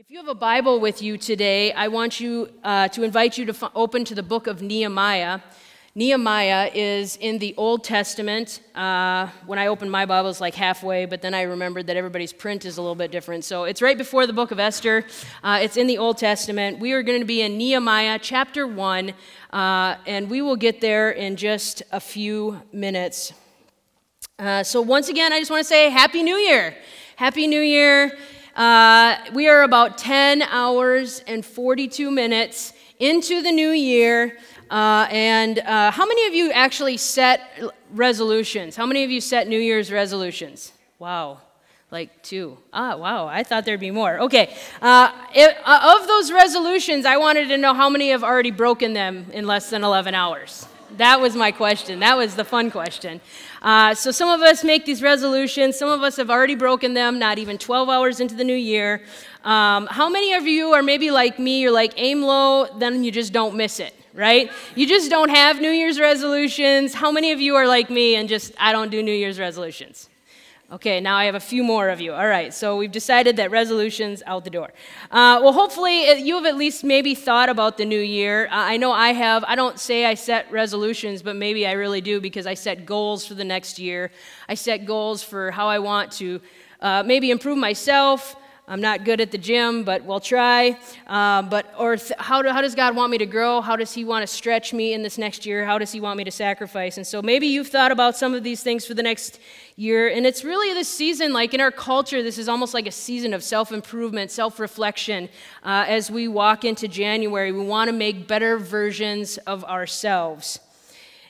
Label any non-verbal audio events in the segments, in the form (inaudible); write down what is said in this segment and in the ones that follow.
If you have a Bible with you today, I want you uh, to invite you to f- open to the book of Nehemiah. Nehemiah is in the Old Testament. Uh, when I opened my Bible, it's like halfway, but then I remembered that everybody's print is a little bit different. So it's right before the book of Esther. Uh, it's in the Old Testament. We are going to be in Nehemiah chapter 1, uh, and we will get there in just a few minutes. Uh, so, once again, I just want to say Happy New Year! Happy New Year! Uh, we are about 10 hours and 42 minutes into the new year. Uh, and uh, how many of you actually set resolutions? How many of you set New Year's resolutions? Wow, like two. Ah, wow, I thought there'd be more. Okay, uh, it, uh, of those resolutions, I wanted to know how many have already broken them in less than 11 hours. That was my question. That was the fun question. Uh, so, some of us make these resolutions. Some of us have already broken them, not even 12 hours into the new year. Um, how many of you are maybe like me? You're like, aim low, then you just don't miss it, right? You just don't have New Year's resolutions. How many of you are like me and just, I don't do New Year's resolutions? Okay, now I have a few more of you. All right, so we've decided that resolutions out the door. Uh, well, hopefully you have at least maybe thought about the new year. Uh, I know I have. I don't say I set resolutions, but maybe I really do because I set goals for the next year. I set goals for how I want to uh, maybe improve myself, I'm not good at the gym, but we'll try. Uh, but or th- how, do, how does God want me to grow? How does He want to stretch me in this next year? How does He want me to sacrifice? And so maybe you've thought about some of these things for the next year. And it's really this season, like in our culture, this is almost like a season of self improvement, self reflection. Uh, as we walk into January, we want to make better versions of ourselves.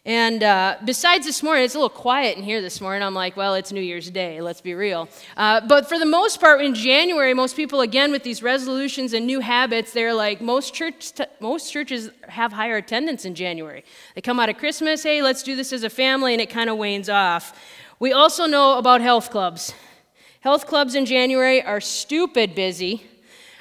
And uh, besides this morning, it's a little quiet in here this morning. I'm like, well, it's New Year's Day, let's be real. Uh, but for the most part, in January, most people, again, with these resolutions and new habits, they're like, most, church t- most churches have higher attendance in January. They come out of Christmas, hey, let's do this as a family, and it kind of wanes off. We also know about health clubs. Health clubs in January are stupid busy.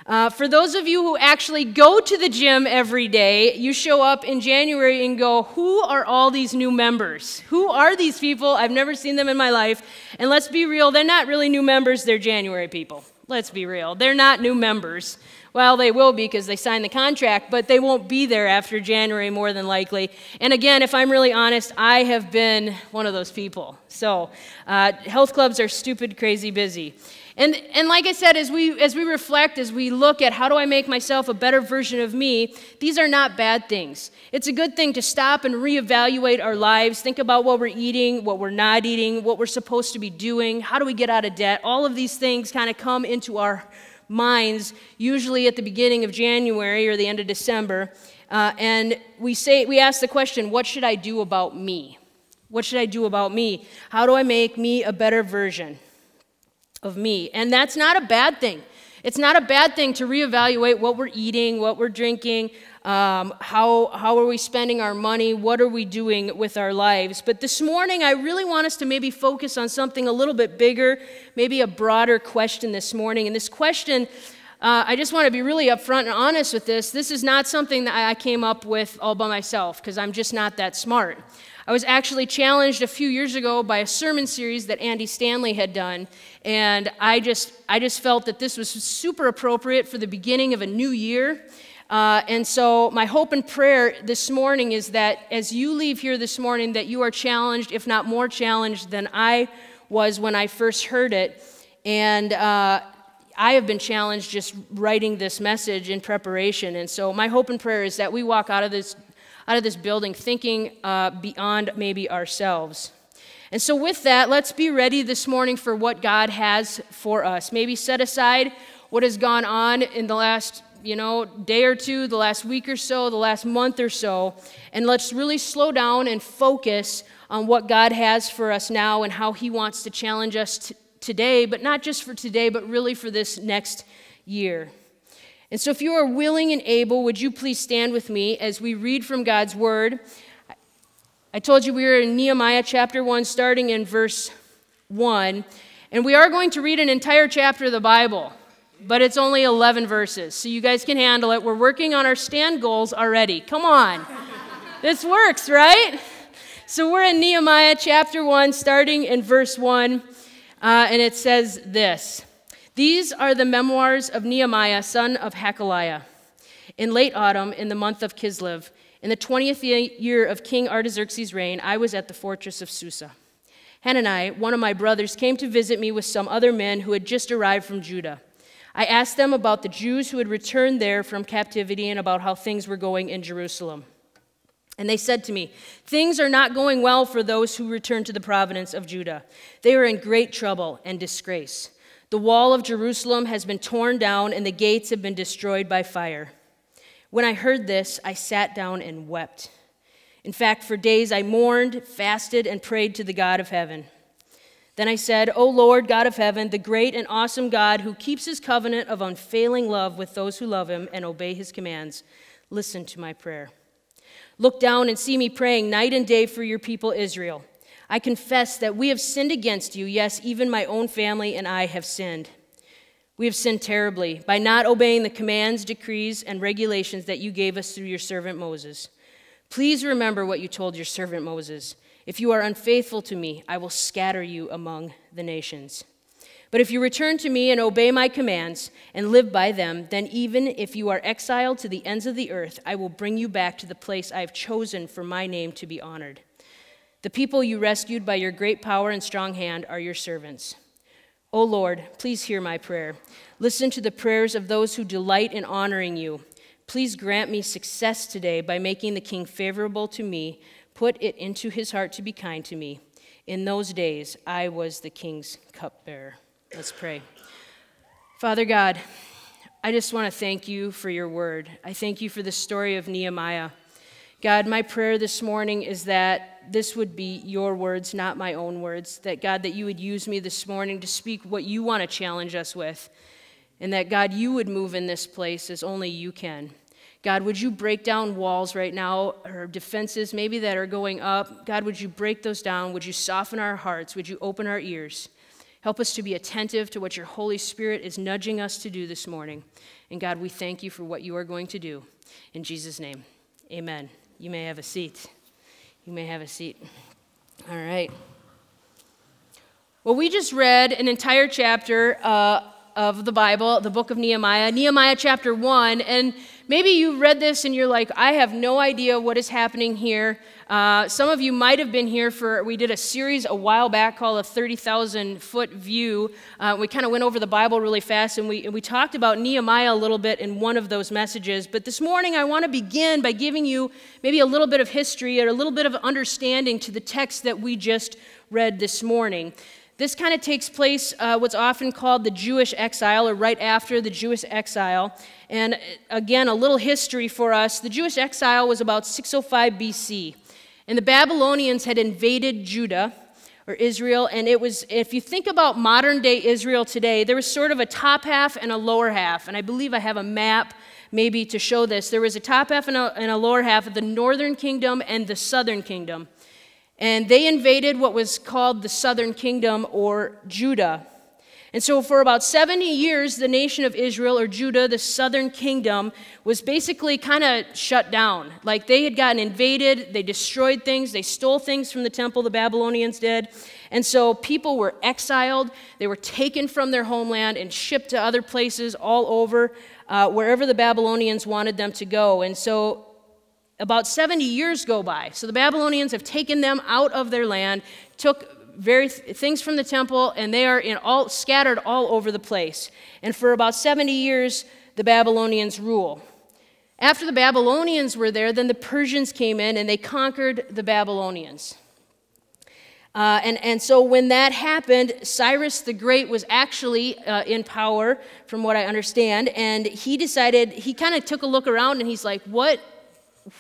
Uh, for those of you who actually go to the gym every day, you show up in January and go, Who are all these new members? Who are these people? I've never seen them in my life. And let's be real, they're not really new members, they're January people. Let's be real. They're not new members. Well, they will be because they signed the contract, but they won't be there after January more than likely. And again, if I'm really honest, I have been one of those people. So, uh, health clubs are stupid, crazy busy. And, and like I said, as we, as we reflect, as we look at how do I make myself a better version of me, these are not bad things. It's a good thing to stop and reevaluate our lives, think about what we're eating, what we're not eating, what we're supposed to be doing, how do we get out of debt. All of these things kind of come into our minds, usually at the beginning of January or the end of December. Uh, and we say, we ask the question, what should I do about me? What should I do about me? How do I make me a better version? Of me. And that's not a bad thing. It's not a bad thing to reevaluate what we're eating, what we're drinking, um, how, how are we spending our money, what are we doing with our lives. But this morning, I really want us to maybe focus on something a little bit bigger, maybe a broader question this morning. And this question, uh, I just want to be really upfront and honest with this. This is not something that I came up with all by myself because I'm just not that smart. I was actually challenged a few years ago by a sermon series that Andy Stanley had done, and I just, I just felt that this was super appropriate for the beginning of a new year. Uh, and so my hope and prayer this morning is that as you leave here this morning that you are challenged if not more challenged than i was when i first heard it and uh, i have been challenged just writing this message in preparation and so my hope and prayer is that we walk out of this out of this building thinking uh, beyond maybe ourselves. And so, with that, let's be ready this morning for what God has for us. Maybe set aside what has gone on in the last you know, day or two, the last week or so, the last month or so, and let's really slow down and focus on what God has for us now and how He wants to challenge us t- today, but not just for today, but really for this next year. And so, if you are willing and able, would you please stand with me as we read from God's word? I told you we were in Nehemiah chapter 1, starting in verse 1. And we are going to read an entire chapter of the Bible, but it's only 11 verses, so you guys can handle it. We're working on our stand goals already. Come on. this works, right? So we're in Nehemiah chapter 1, starting in verse 1, uh, and it says this These are the memoirs of Nehemiah, son of Hakaliah. In late autumn, in the month of Kislev, in the 20th year of King Artaxerxes' reign, I was at the fortress of Susa. Hanani, one of my brothers, came to visit me with some other men who had just arrived from Judah. I asked them about the Jews who had returned there from captivity and about how things were going in Jerusalem. And they said to me, Things are not going well for those who return to the province of Judah. They are in great trouble and disgrace. The wall of Jerusalem has been torn down, and the gates have been destroyed by fire. When I heard this, I sat down and wept. In fact, for days I mourned, fasted, and prayed to the God of heaven. Then I said, O Lord, God of heaven, the great and awesome God who keeps his covenant of unfailing love with those who love him and obey his commands, listen to my prayer. Look down and see me praying night and day for your people Israel. I confess that we have sinned against you. Yes, even my own family and I have sinned. We have sinned terribly by not obeying the commands, decrees, and regulations that you gave us through your servant Moses. Please remember what you told your servant Moses. If you are unfaithful to me, I will scatter you among the nations. But if you return to me and obey my commands and live by them, then even if you are exiled to the ends of the earth, I will bring you back to the place I have chosen for my name to be honored. The people you rescued by your great power and strong hand are your servants. O Lord, please hear my prayer. Listen to the prayers of those who delight in honoring you. Please grant me success today by making the king favorable to me. Put it into his heart to be kind to me. In those days, I was the king's cupbearer. Let's pray. Father God, I just want to thank you for your word. I thank you for the story of Nehemiah. God, my prayer this morning is that this would be your words, not my own words. That, God, that you would use me this morning to speak what you want to challenge us with. And that, God, you would move in this place as only you can. God, would you break down walls right now or defenses maybe that are going up? God, would you break those down? Would you soften our hearts? Would you open our ears? Help us to be attentive to what your Holy Spirit is nudging us to do this morning. And God, we thank you for what you are going to do. In Jesus' name, amen. You may have a seat. You may have a seat. All right. Well, we just read an entire chapter. Uh, of the Bible, the book of Nehemiah, Nehemiah chapter 1. And maybe you read this and you're like, I have no idea what is happening here. Uh, some of you might have been here for, we did a series a while back called a 30,000 foot view. Uh, we kind of went over the Bible really fast and we, and we talked about Nehemiah a little bit in one of those messages. But this morning I want to begin by giving you maybe a little bit of history or a little bit of understanding to the text that we just read this morning. This kind of takes place, uh, what's often called the Jewish exile, or right after the Jewish exile. And uh, again, a little history for us. The Jewish exile was about 605 BC. And the Babylonians had invaded Judah or Israel. And it was, if you think about modern day Israel today, there was sort of a top half and a lower half. And I believe I have a map maybe to show this. There was a top half and a, and a lower half of the northern kingdom and the southern kingdom. And they invaded what was called the southern kingdom or Judah. And so, for about 70 years, the nation of Israel or Judah, the southern kingdom, was basically kind of shut down. Like they had gotten invaded, they destroyed things, they stole things from the temple, the Babylonians did. And so, people were exiled, they were taken from their homeland and shipped to other places all over, uh, wherever the Babylonians wanted them to go. And so, about 70 years go by. So the Babylonians have taken them out of their land, took very th- things from the temple, and they are in all, scattered all over the place. And for about 70 years, the Babylonians rule. After the Babylonians were there, then the Persians came in and they conquered the Babylonians. Uh, and, and so when that happened, Cyrus the Great was actually uh, in power, from what I understand, and he decided, he kind of took a look around and he's like, what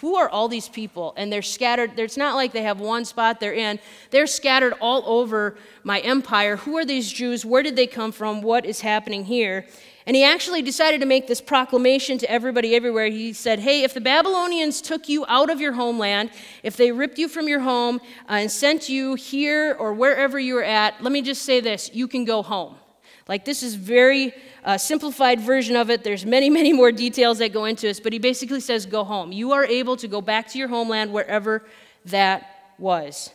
who are all these people? And they're scattered. It's not like they have one spot they're in. They're scattered all over my empire. Who are these Jews? Where did they come from? What is happening here? And he actually decided to make this proclamation to everybody everywhere. He said, Hey, if the Babylonians took you out of your homeland, if they ripped you from your home uh, and sent you here or wherever you were at, let me just say this you can go home. Like, this is very uh, simplified version of it. There's many, (laughs) many more details that go into this, but he basically says, go home. You are able to go back to your homeland wherever that was.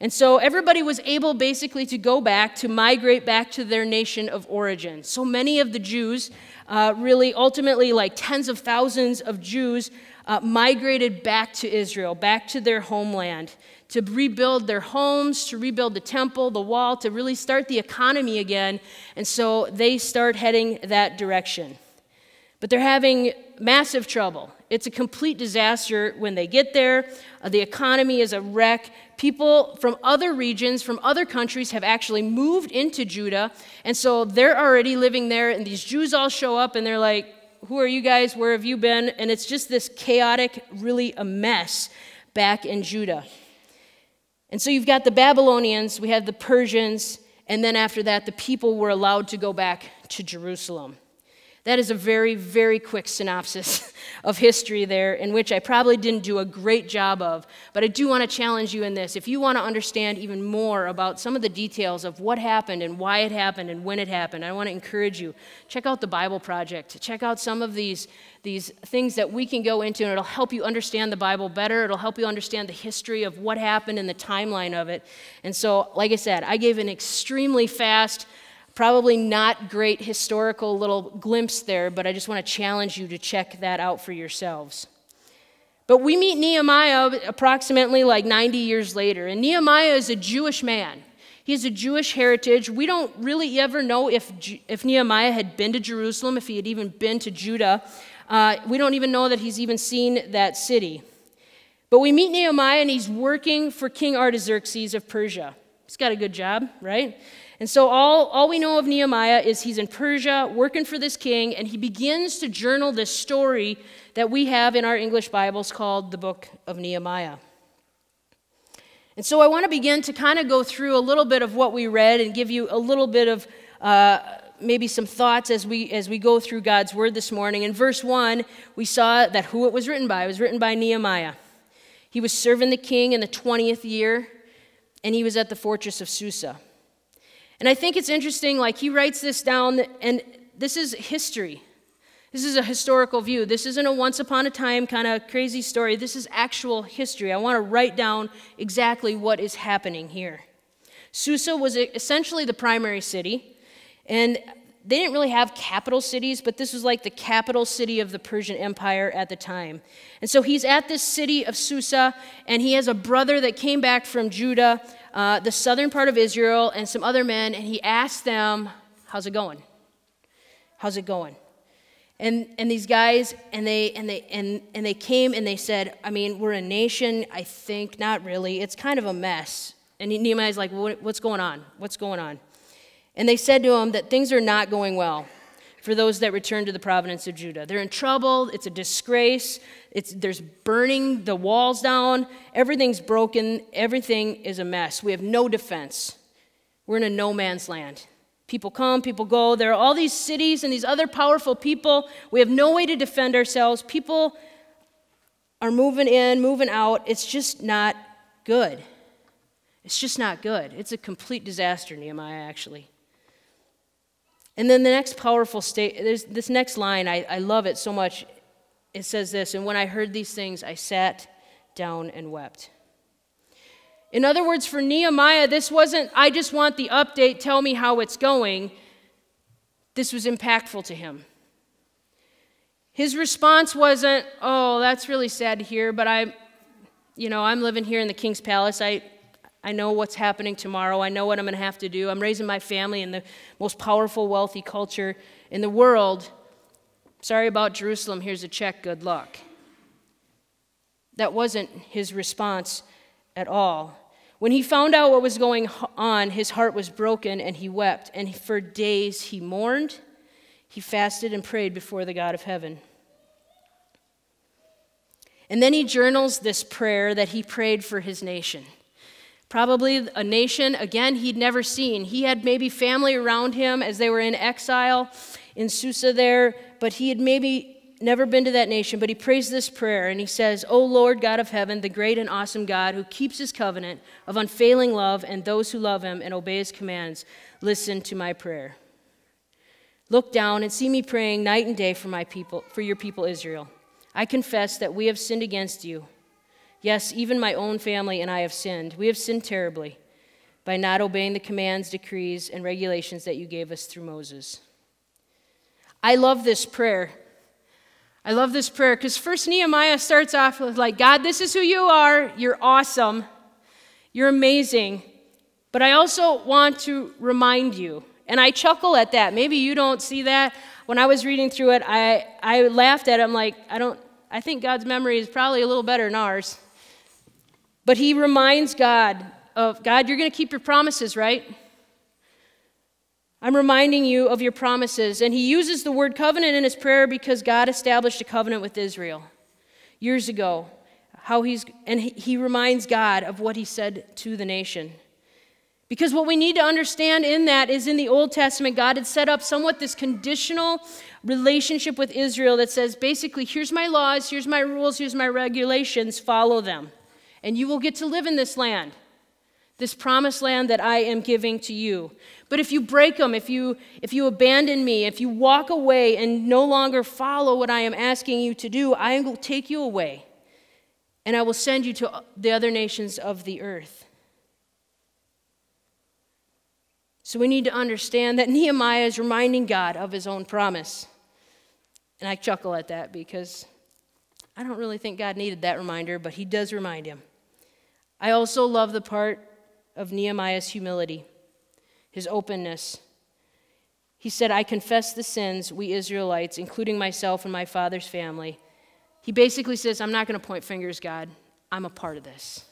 And so everybody was able basically to go back, to migrate back to their nation of origin. So many of the Jews, uh, really ultimately like tens of thousands of Jews, uh, migrated back to Israel, back to their homeland, to rebuild their homes, to rebuild the temple, the wall, to really start the economy again. And so they start heading that direction. But they're having massive trouble. It's a complete disaster when they get there. Uh, the economy is a wreck. People from other regions, from other countries, have actually moved into Judah. And so they're already living there. And these Jews all show up and they're like, Who are you guys? Where have you been? And it's just this chaotic, really a mess back in Judah. And so you've got the Babylonians, we have the Persians, and then after that, the people were allowed to go back to Jerusalem. That is a very, very quick synopsis (laughs) of history there, in which I probably didn't do a great job of. But I do want to challenge you in this. If you want to understand even more about some of the details of what happened and why it happened and when it happened, I want to encourage you check out the Bible Project. Check out some of these, these things that we can go into, and it'll help you understand the Bible better. It'll help you understand the history of what happened and the timeline of it. And so, like I said, I gave an extremely fast, Probably not great historical little glimpse there, but I just want to challenge you to check that out for yourselves. But we meet Nehemiah approximately like 90 years later, and Nehemiah is a Jewish man. He has a Jewish heritage. We don't really ever know if, if Nehemiah had been to Jerusalem, if he had even been to Judah. Uh, we don't even know that he's even seen that city. But we meet Nehemiah, and he's working for King Artaxerxes of Persia. He's got a good job, right? And so all, all we know of Nehemiah is he's in Persia working for this king, and he begins to journal this story that we have in our English Bibles called the book of Nehemiah. And so I want to begin to kind of go through a little bit of what we read and give you a little bit of uh, maybe some thoughts as we as we go through God's word this morning. In verse 1, we saw that who it was written by. It was written by Nehemiah. He was serving the king in the 20th year, and he was at the fortress of Susa. And I think it's interesting, like he writes this down, and this is history. This is a historical view. This isn't a once upon a time kind of crazy story. This is actual history. I want to write down exactly what is happening here. Susa was essentially the primary city, and they didn't really have capital cities, but this was like the capital city of the Persian Empire at the time. And so he's at this city of Susa, and he has a brother that came back from Judah uh, the southern part of Israel and some other men, and he asked them, How's it going? How's it going? And, and these guys, and they, and, they, and, and they came and they said, I mean, we're a nation, I think, not really. It's kind of a mess. And Nehemiah's like, What's going on? What's going on? And they said to him that things are not going well for those that return to the province of Judah. They're in trouble, it's a disgrace, it's, there's burning the walls down, everything's broken, everything is a mess. We have no defense. We're in a no man's land. People come, people go. There are all these cities and these other powerful people. We have no way to defend ourselves. People are moving in, moving out. It's just not good. It's just not good. It's a complete disaster, Nehemiah, actually. And then the next powerful state, there's this next line, I, I love it so much. It says this, and when I heard these things, I sat down and wept. In other words, for Nehemiah, this wasn't, I just want the update, tell me how it's going. This was impactful to him. His response wasn't, oh, that's really sad to hear, but I, you know, I'm living here in the king's palace. I, I know what's happening tomorrow. I know what I'm going to have to do. I'm raising my family in the most powerful, wealthy culture in the world. Sorry about Jerusalem. Here's a check. Good luck. That wasn't his response at all. When he found out what was going on, his heart was broken and he wept. And for days he mourned, he fasted and prayed before the God of heaven. And then he journals this prayer that he prayed for his nation. Probably a nation, again, he'd never seen. He had maybe family around him as they were in exile in Susa there, but he had maybe never been to that nation. But he prays this prayer and he says, O Lord God of heaven, the great and awesome God who keeps his covenant of unfailing love and those who love him and obey his commands, listen to my prayer. Look down and see me praying night and day for my people, for your people Israel. I confess that we have sinned against you Yes, even my own family and I have sinned. We have sinned terribly by not obeying the commands, decrees, and regulations that you gave us through Moses. I love this prayer. I love this prayer because first Nehemiah starts off with, like, God, this is who you are. You're awesome. You're amazing. But I also want to remind you, and I chuckle at that. Maybe you don't see that. When I was reading through it, I, I laughed at it. I'm like, I don't, I think God's memory is probably a little better than ours. But he reminds God of, God, you're going to keep your promises, right? I'm reminding you of your promises. And he uses the word covenant in his prayer because God established a covenant with Israel years ago. How he's, and he reminds God of what he said to the nation. Because what we need to understand in that is in the Old Testament, God had set up somewhat this conditional relationship with Israel that says basically, here's my laws, here's my rules, here's my regulations, follow them. And you will get to live in this land this promised land that I am giving to you. But if you break them, if you, if you abandon me, if you walk away and no longer follow what I am asking you to do, I will take you away and I will send you to uh, the other nations of the earth. So we need to understand that (laughs) Nehemiah is reminding God of his own promise. And I chuckle at that because I don't really think God needed that reminder, but he does remind him. I also love the part of Nehemiah's humility, his openness. He said, I confess the sins, we Israelites, including myself and my father's family. He basically says, I'm not going to point fingers, God. I'm a part of this.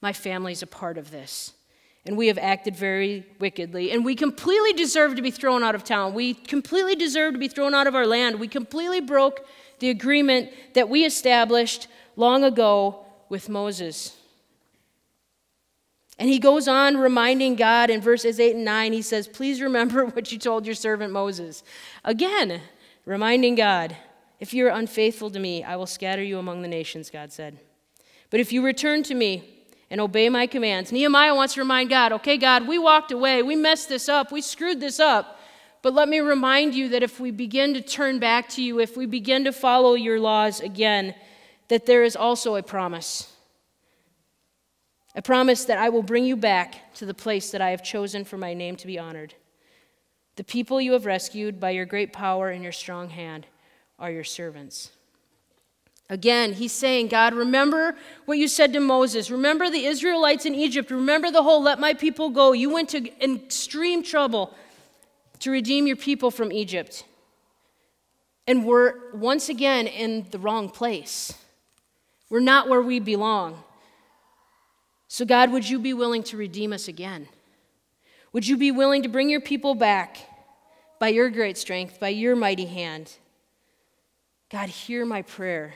My family's a part of this. And we have acted very wickedly. And we completely deserve to be thrown out of town. We completely deserve to be thrown out of our land. We completely broke the agreement that we established long ago with Moses. And he goes on reminding God in verses 8 and 9. He says, Please remember (laughs) what you told your servant Moses. Again, reminding God, If you are unfaithful to me, I will scatter you among the nations, God said. But if you return to me and obey my commands, Nehemiah wants to remind God, Okay, God, we walked away. We messed this up. We screwed this up. But let me remind you that if we begin to turn back to you, if we begin to follow your laws again, that there is also a promise I promise that I will bring you back to the place that I have chosen for my name to be honored. The people you have rescued by your great power and your strong hand are your servants. Again, he's saying, God, remember what you said to Moses. Remember the Israelites in Egypt. Remember the whole let my people go. You went to extreme trouble to redeem your people from Egypt. And we're once again in the wrong place. We're not where we belong. So, God, would you be willing to redeem us again? Would you be willing to bring your people back by your great strength, by your mighty hand? God, hear my prayer.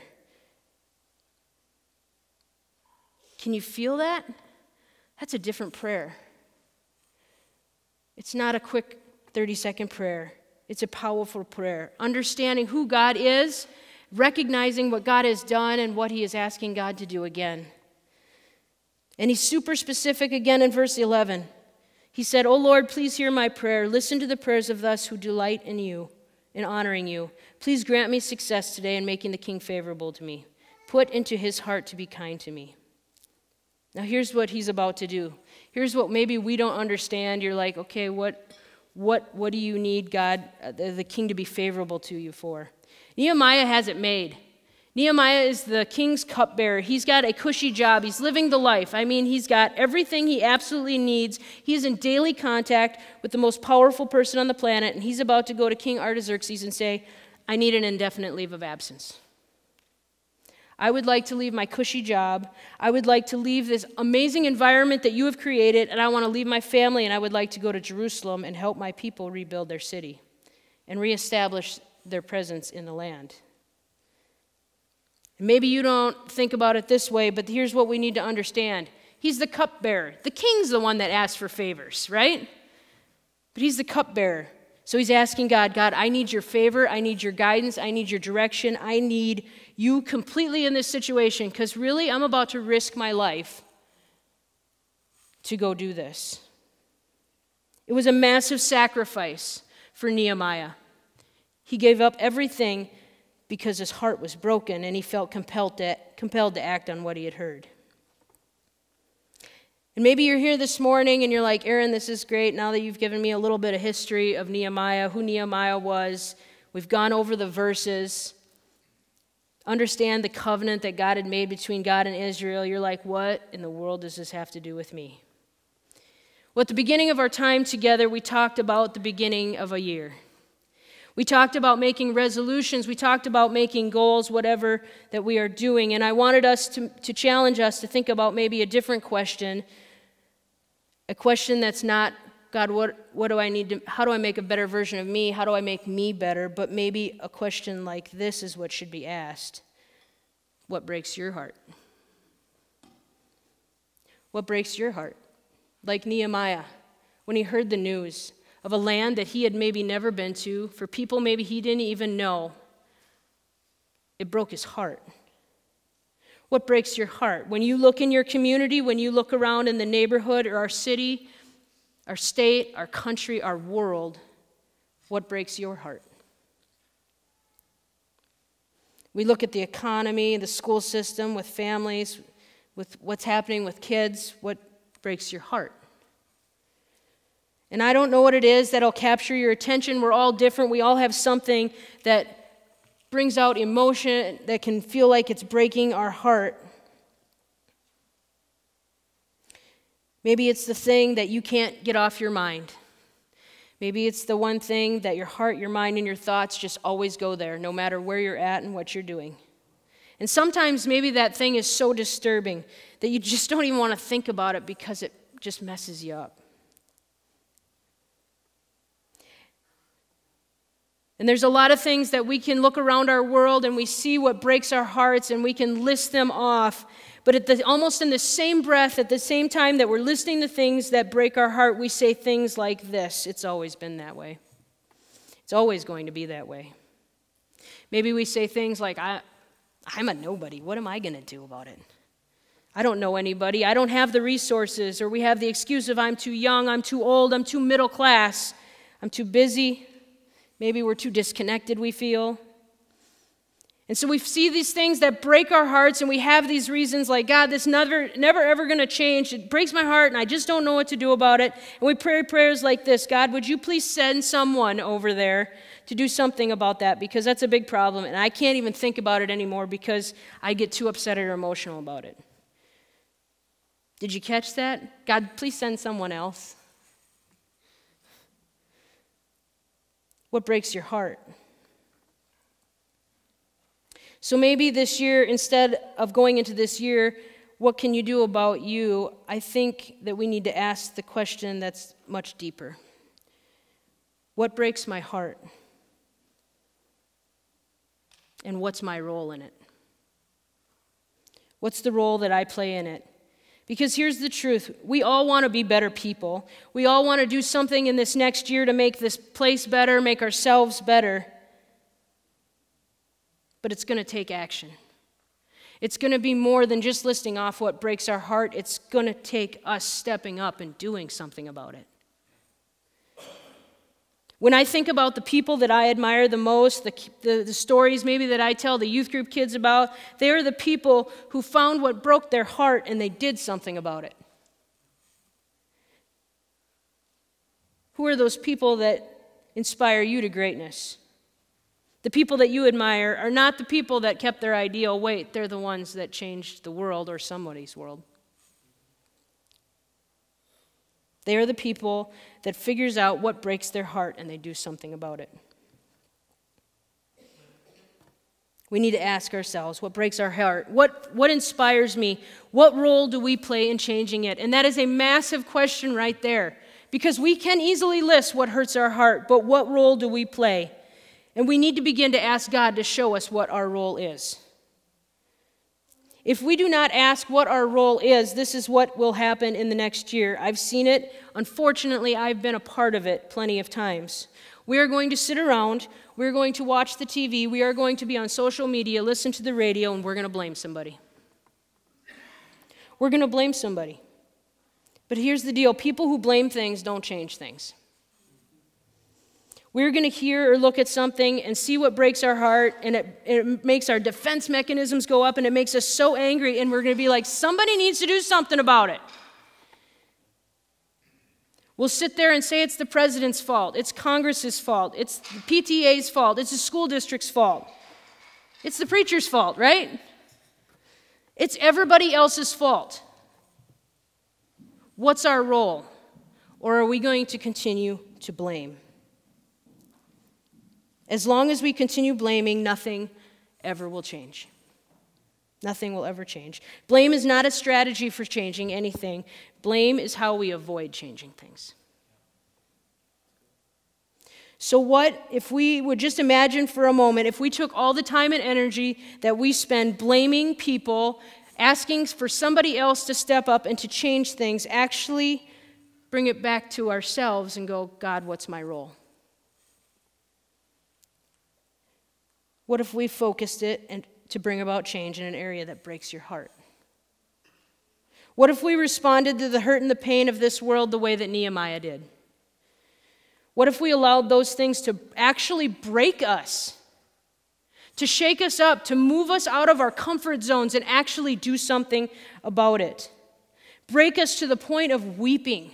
Can you feel that? That's a different prayer. It's not a quick 30 second prayer, it's a powerful prayer. Understanding who God is, recognizing what God has done and what He is asking God to do again. And he's super specific again in verse 11. He said, O Lord, please hear my prayer. Listen to the prayers of us who delight in you, in honoring you. Please grant me success today in making the king favorable to me. Put into his heart to be kind to me. Now, here's what he's about to do. Here's what maybe we don't understand. You're like, okay, what, what, what do you need God, uh, the, the king, to be favorable to you for? Nehemiah has it made. Nehemiah is the king's cupbearer. He's got a cushy job. He's living the life. I mean, he's got everything he absolutely needs. He's in daily contact with the most powerful person on the planet, and he's about to go to King Artaxerxes and say, I need an indefinite leave of absence. I would like to leave my cushy job. I would like to leave this amazing environment that you have created, and I want to leave my family, and I would like to go to Jerusalem and help my people rebuild their city and reestablish their presence in the land. Maybe you don't think about it this way, but here's what we need to understand He's the cupbearer. The king's the one that asks for favors, right? But he's the cupbearer. So he's asking God, God, I need your favor. I need your guidance. I need your direction. I need you completely in this situation because really, I'm about to risk my life to go do this. It was a massive sacrifice for Nehemiah. He gave up everything because his heart was broken and he felt compelled to, compelled to act on what he had heard. And maybe you're here this morning and you're like, Aaron, this is great. Now that you've given me a little bit of history of Nehemiah, who Nehemiah was, we've gone over the verses, understand the covenant that God had made between God and Israel. You're like, what in the world does this have to do with me? Well, at the beginning of our time together, we talked about the beginning of a year. We talked about making resolutions. We talked about making goals, whatever that we are doing. And I wanted us to, to challenge us to think about maybe a different question a question that's not, God, what, what do I need to, how do I make a better version of me? How do I make me better? But maybe a question like this is what should be asked What breaks your heart? What breaks your heart? Like Nehemiah, when he heard the news of a land that he had maybe never been to, for people maybe he didn't even know, it broke his heart. What breaks your heart? When you look in your community, when you look around in the neighborhood or our city, our state, our country, our world, what breaks your heart? We look at the economy, the school system, with families, with what's happening with kids. What breaks your heart? And I don't know what it is that'll capture your attention. We're all different. We all have something that brings out emotion that can feel like it's breaking our heart. Maybe it's the thing that you can't get off your mind. Maybe it's the one thing that your heart, your mind, and your thoughts just always go there, no matter where you're at and what you're doing. And sometimes maybe that thing is so disturbing that you just don't even want to think about it because it just messes you up. And there's a lot of things that we can look around our world and we see what breaks our hearts and we can list them off. But at the, almost in the same breath, at the same time that we're listening to things that break our heart, we say things like this It's always been that way. It's always going to be that way. Maybe we say things like, I, I'm a nobody. What am I going to do about it? I don't know anybody. I don't have the resources. Or we have the excuse of, I'm too young, I'm too old, I'm too middle class, I'm too busy. Maybe we're too disconnected, we feel. And so we see these things that break our hearts, and we have these reasons like, God, this never, never ever going to change. It breaks my heart, and I just don't know what to do about it. And we pray prayers like this God, would you please send someone over there to do something about that? Because that's a big problem, and I can't even think about it anymore because I get too upset or emotional about it. Did you catch that? God, please send someone else. What breaks your heart? So maybe this year, instead of going into this year, what can you do about you? I think that we need to ask the question that's much deeper What breaks my heart? And what's my role in it? What's the role that I play in it? Because here's the truth we all want to be better people. We all want to do something in this next year to make this place better, make ourselves better. But it's going to take action. It's going to be more than just listing off what breaks our heart, it's going to take us stepping up and doing something about it. When I think about the people that I admire the most, the, the, the, stories maybe that I tell the youth group kids about, they are the people who found what broke their heart and they did something about it. Who are those people that inspire you to greatness? The people that you admire are not the people that kept their ideal weight, they're the ones that changed the world or somebody's world. They are the people that figures out what breaks their heart and they do something about it. We need to ask ourselves what breaks our heart? What, what inspires me? What role do we play in changing it? And that is a massive question right there because we can easily list what hurts our heart, but what role do we play? And we need to begin to ask God to show us what our role is. If we do not ask what our role is, this is what will happen in the next year. I've seen it. Unfortunately, I've been a part of it plenty of times. We are going to sit around, we're going to watch the TV, we are going to be on social media, listen to the radio, and we're going to blame somebody. We're going to blame somebody. But here's the deal people who blame things don't change things. We're going to hear or look at something and see what breaks our heart, and it, it makes our defense mechanisms go up, and it makes us so angry, and we're going to be like, somebody needs to do something about it. We'll sit there and say it's the president's fault, it's Congress's fault, it's the PTA's fault, it's the school district's fault, it's the preacher's fault, right? It's everybody else's fault. What's our role? Or are we going to continue to blame? As long as we continue blaming, nothing ever will change. Nothing will ever change. Blame is not a strategy for changing anything, blame is how we avoid changing things. So, what if we would just imagine for a moment if we took all the time and energy that we spend blaming people, asking for somebody else to step up and to change things, actually bring it back to ourselves and go, God, what's my role? What if we focused it and to bring about change in an area that breaks your heart? What if we responded to the hurt and the pain of this world the way that Nehemiah did? What if we allowed those things to actually break us, to shake us up, to move us out of our comfort zones and actually do something about it? Break us to the point of weeping,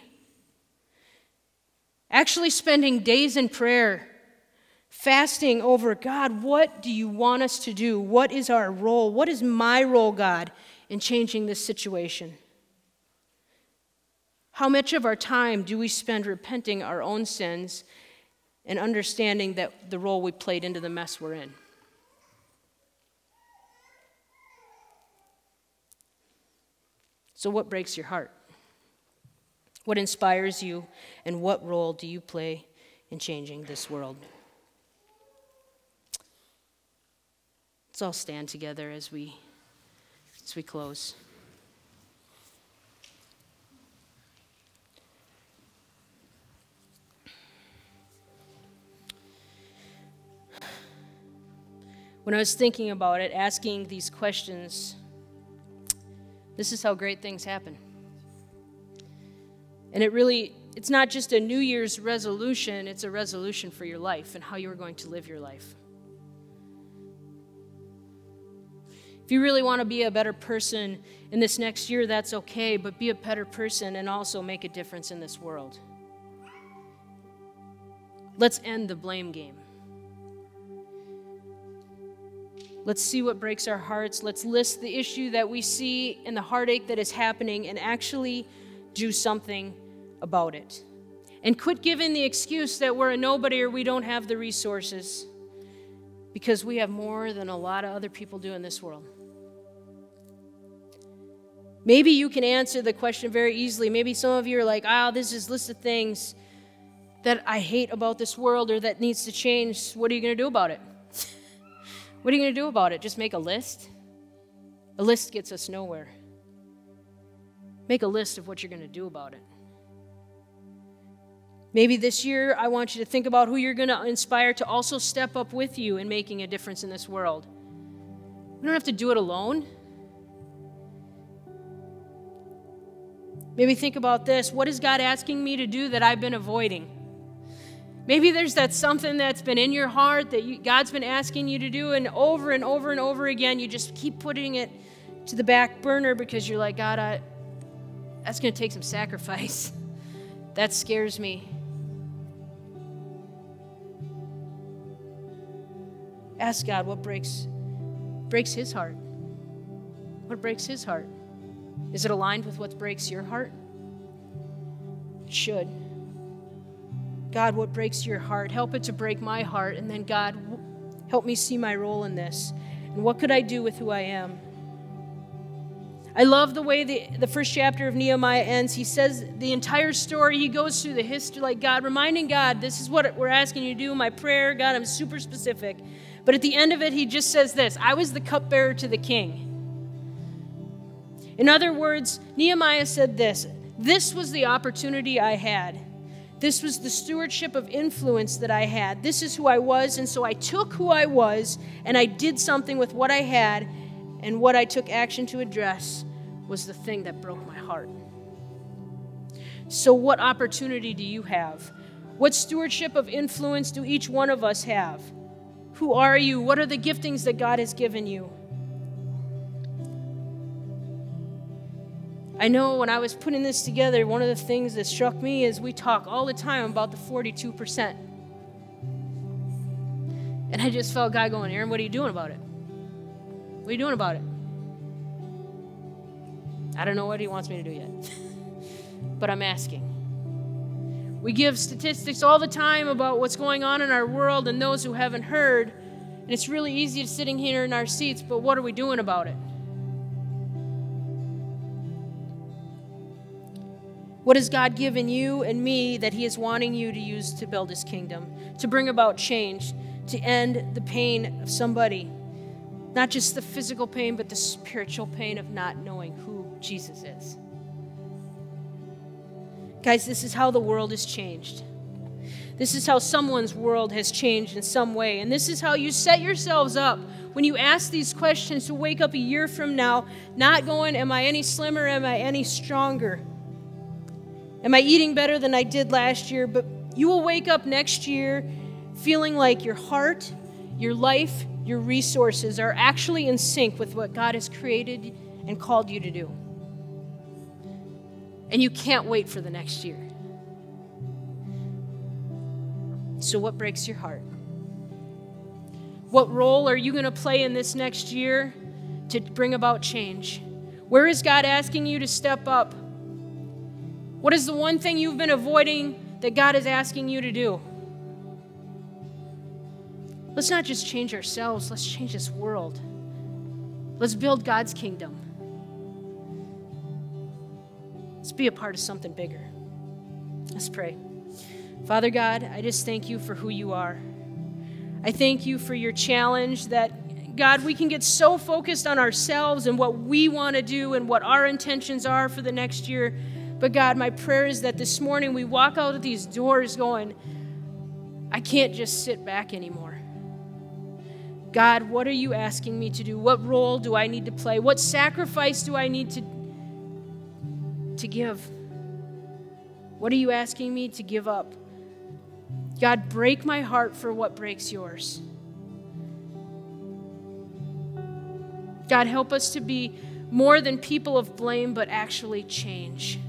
actually spending days in prayer, fasting over God, what do you want us to do? What is our role? What is my role, God, in changing this situation? How much of our time do we spend repenting our own sins and understanding that the role we played into the mess we're in? So, what breaks your heart? What inspires you, and what role do you play in changing this world? Let's all stand together as we, as we close. when I was thinking about it, asking these questions, this is how great things happen. And it really, it's not just a New Year's resolution, it's a resolution for your life and how you're going to live your life. If you really want to be a better person in this next year, that's okay, but be a better person and also make a difference in this world. Let's end the blame game. Let's see what breaks our hearts. Let's list the issue that we see and the heartache that is happening and actually do something about it. And quit giving the excuse that we're a nobody or we don't have the resources because we have more than a lot of other people do in this world. Maybe you can answer the question very easily. Maybe some of you are like, oh, this is list of things that I hate about this world or that needs to change. What are you going to do about it? (laughs) What are you going to do about it? Just make a list? A list gets us nowhere. Make a list of what you're going to do about it. Maybe this year, I want you to think about who you're going to inspire to also step up with you in making a difference in this world. We don't have to do it alone. Maybe think about this what is God asking me to do that I've been avoiding? Maybe there's that something that's been in your heart that you, God's been asking you to do, and over and over and over again, you just keep putting it to the back burner because you're like, God, I, that's going to take some sacrifice. (laughs) that scares me. Ask God what breaks breaks his heart. What breaks his heart? Is it aligned with what breaks your heart? It should. God, what breaks your heart? Help it to break my heart. And then, God, help me see my role in this. And what could I do with who I am? I love the way the, the first chapter of Nehemiah ends. He says the entire story, he goes through the history, like God, reminding God, this is what we're asking you to do. My prayer, God, I'm super specific. But at the end of it, he just says this I was the cupbearer to the king. In other words, Nehemiah said this this was the opportunity I had. This was the stewardship of influence that I had. This is who I was, and so I took who I was and I did something with what I had, and what I took action to address was the thing that broke my heart. So, what opportunity do you have? What stewardship of influence do each one of us have? Who are you? What are the giftings that God has given you? I know when I was putting this together, one of the things that struck me is we talk all the time about the 42%. And I just felt God going, Aaron, what are you doing about it? What are you doing about it? I don't know what he wants me to do yet, (laughs) but I'm asking. We give statistics all the time about what's going on in our world and those who haven't heard. And it's really easy to sitting here in our seats, but what are we doing about it? What has God given you and me that He is wanting you to use to build His kingdom, to bring about change, to end the pain of somebody? Not just the physical pain, but the spiritual pain of not knowing who Jesus is. Guys, this is how the world has changed. This is how someone's world has changed in some way. And this is how you set yourselves up when you ask these questions to wake up a year from now, not going, Am I any slimmer? Am I any stronger? Am I eating better than I did last year? But you will wake up next year feeling like your heart, your life, your resources are actually in sync with what God has created and called you to do. And you can't wait for the next year. So, what breaks your heart? What role are you going to play in this next year to bring about change? Where is God asking you to step up? What is the one thing you've been avoiding that God is asking you to do? Let's not just change ourselves, let's change this world. Let's build God's kingdom. Let's be a part of something bigger. Let's pray. Father God, I just thank you for who you are. I thank you for your challenge that, God, we can get so focused on ourselves and what we want to do and what our intentions are for the next year but God, my prayer is that this morning we walk out of these doors going, I can't just sit back anymore. God, what are you asking me to do? What role do I need to play? What sacrifice do I need to, to give? What are you asking me to give up? God, break my heart for what breaks yours. God, help us to be more than people of blame, but actually change.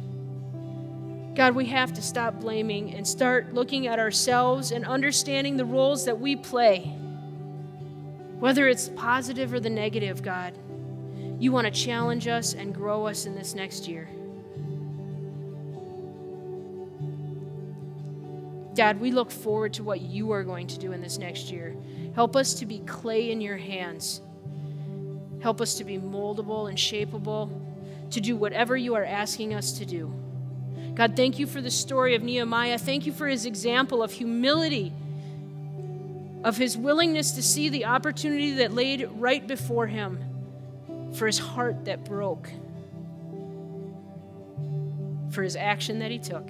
God, we have to stop blaming and start looking at ourselves and understanding the roles that we play. Whether it's positive or the negative, God, you want to challenge us and grow us in this next year. God, we look forward to what you are going to do in this next year. Help us to be clay in your hands. Help us to be moldable and shapeable, to do whatever you are asking us to do. God, thank you for the story of Nehemiah. Thank you for his example of humility, of his willingness to see the opportunity that laid right before him, for his heart that broke, for his action that he took.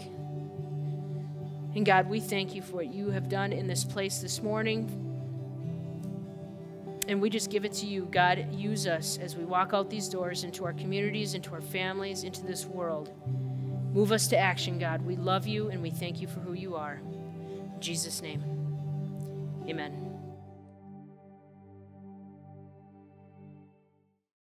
And God, we thank you for what you have done in this place this morning. And we just give it to you. God, use us as we walk out these doors into our communities, into our families, into this world. Move us to action, God. We love you and we thank you for who you are. In Jesus' name, amen.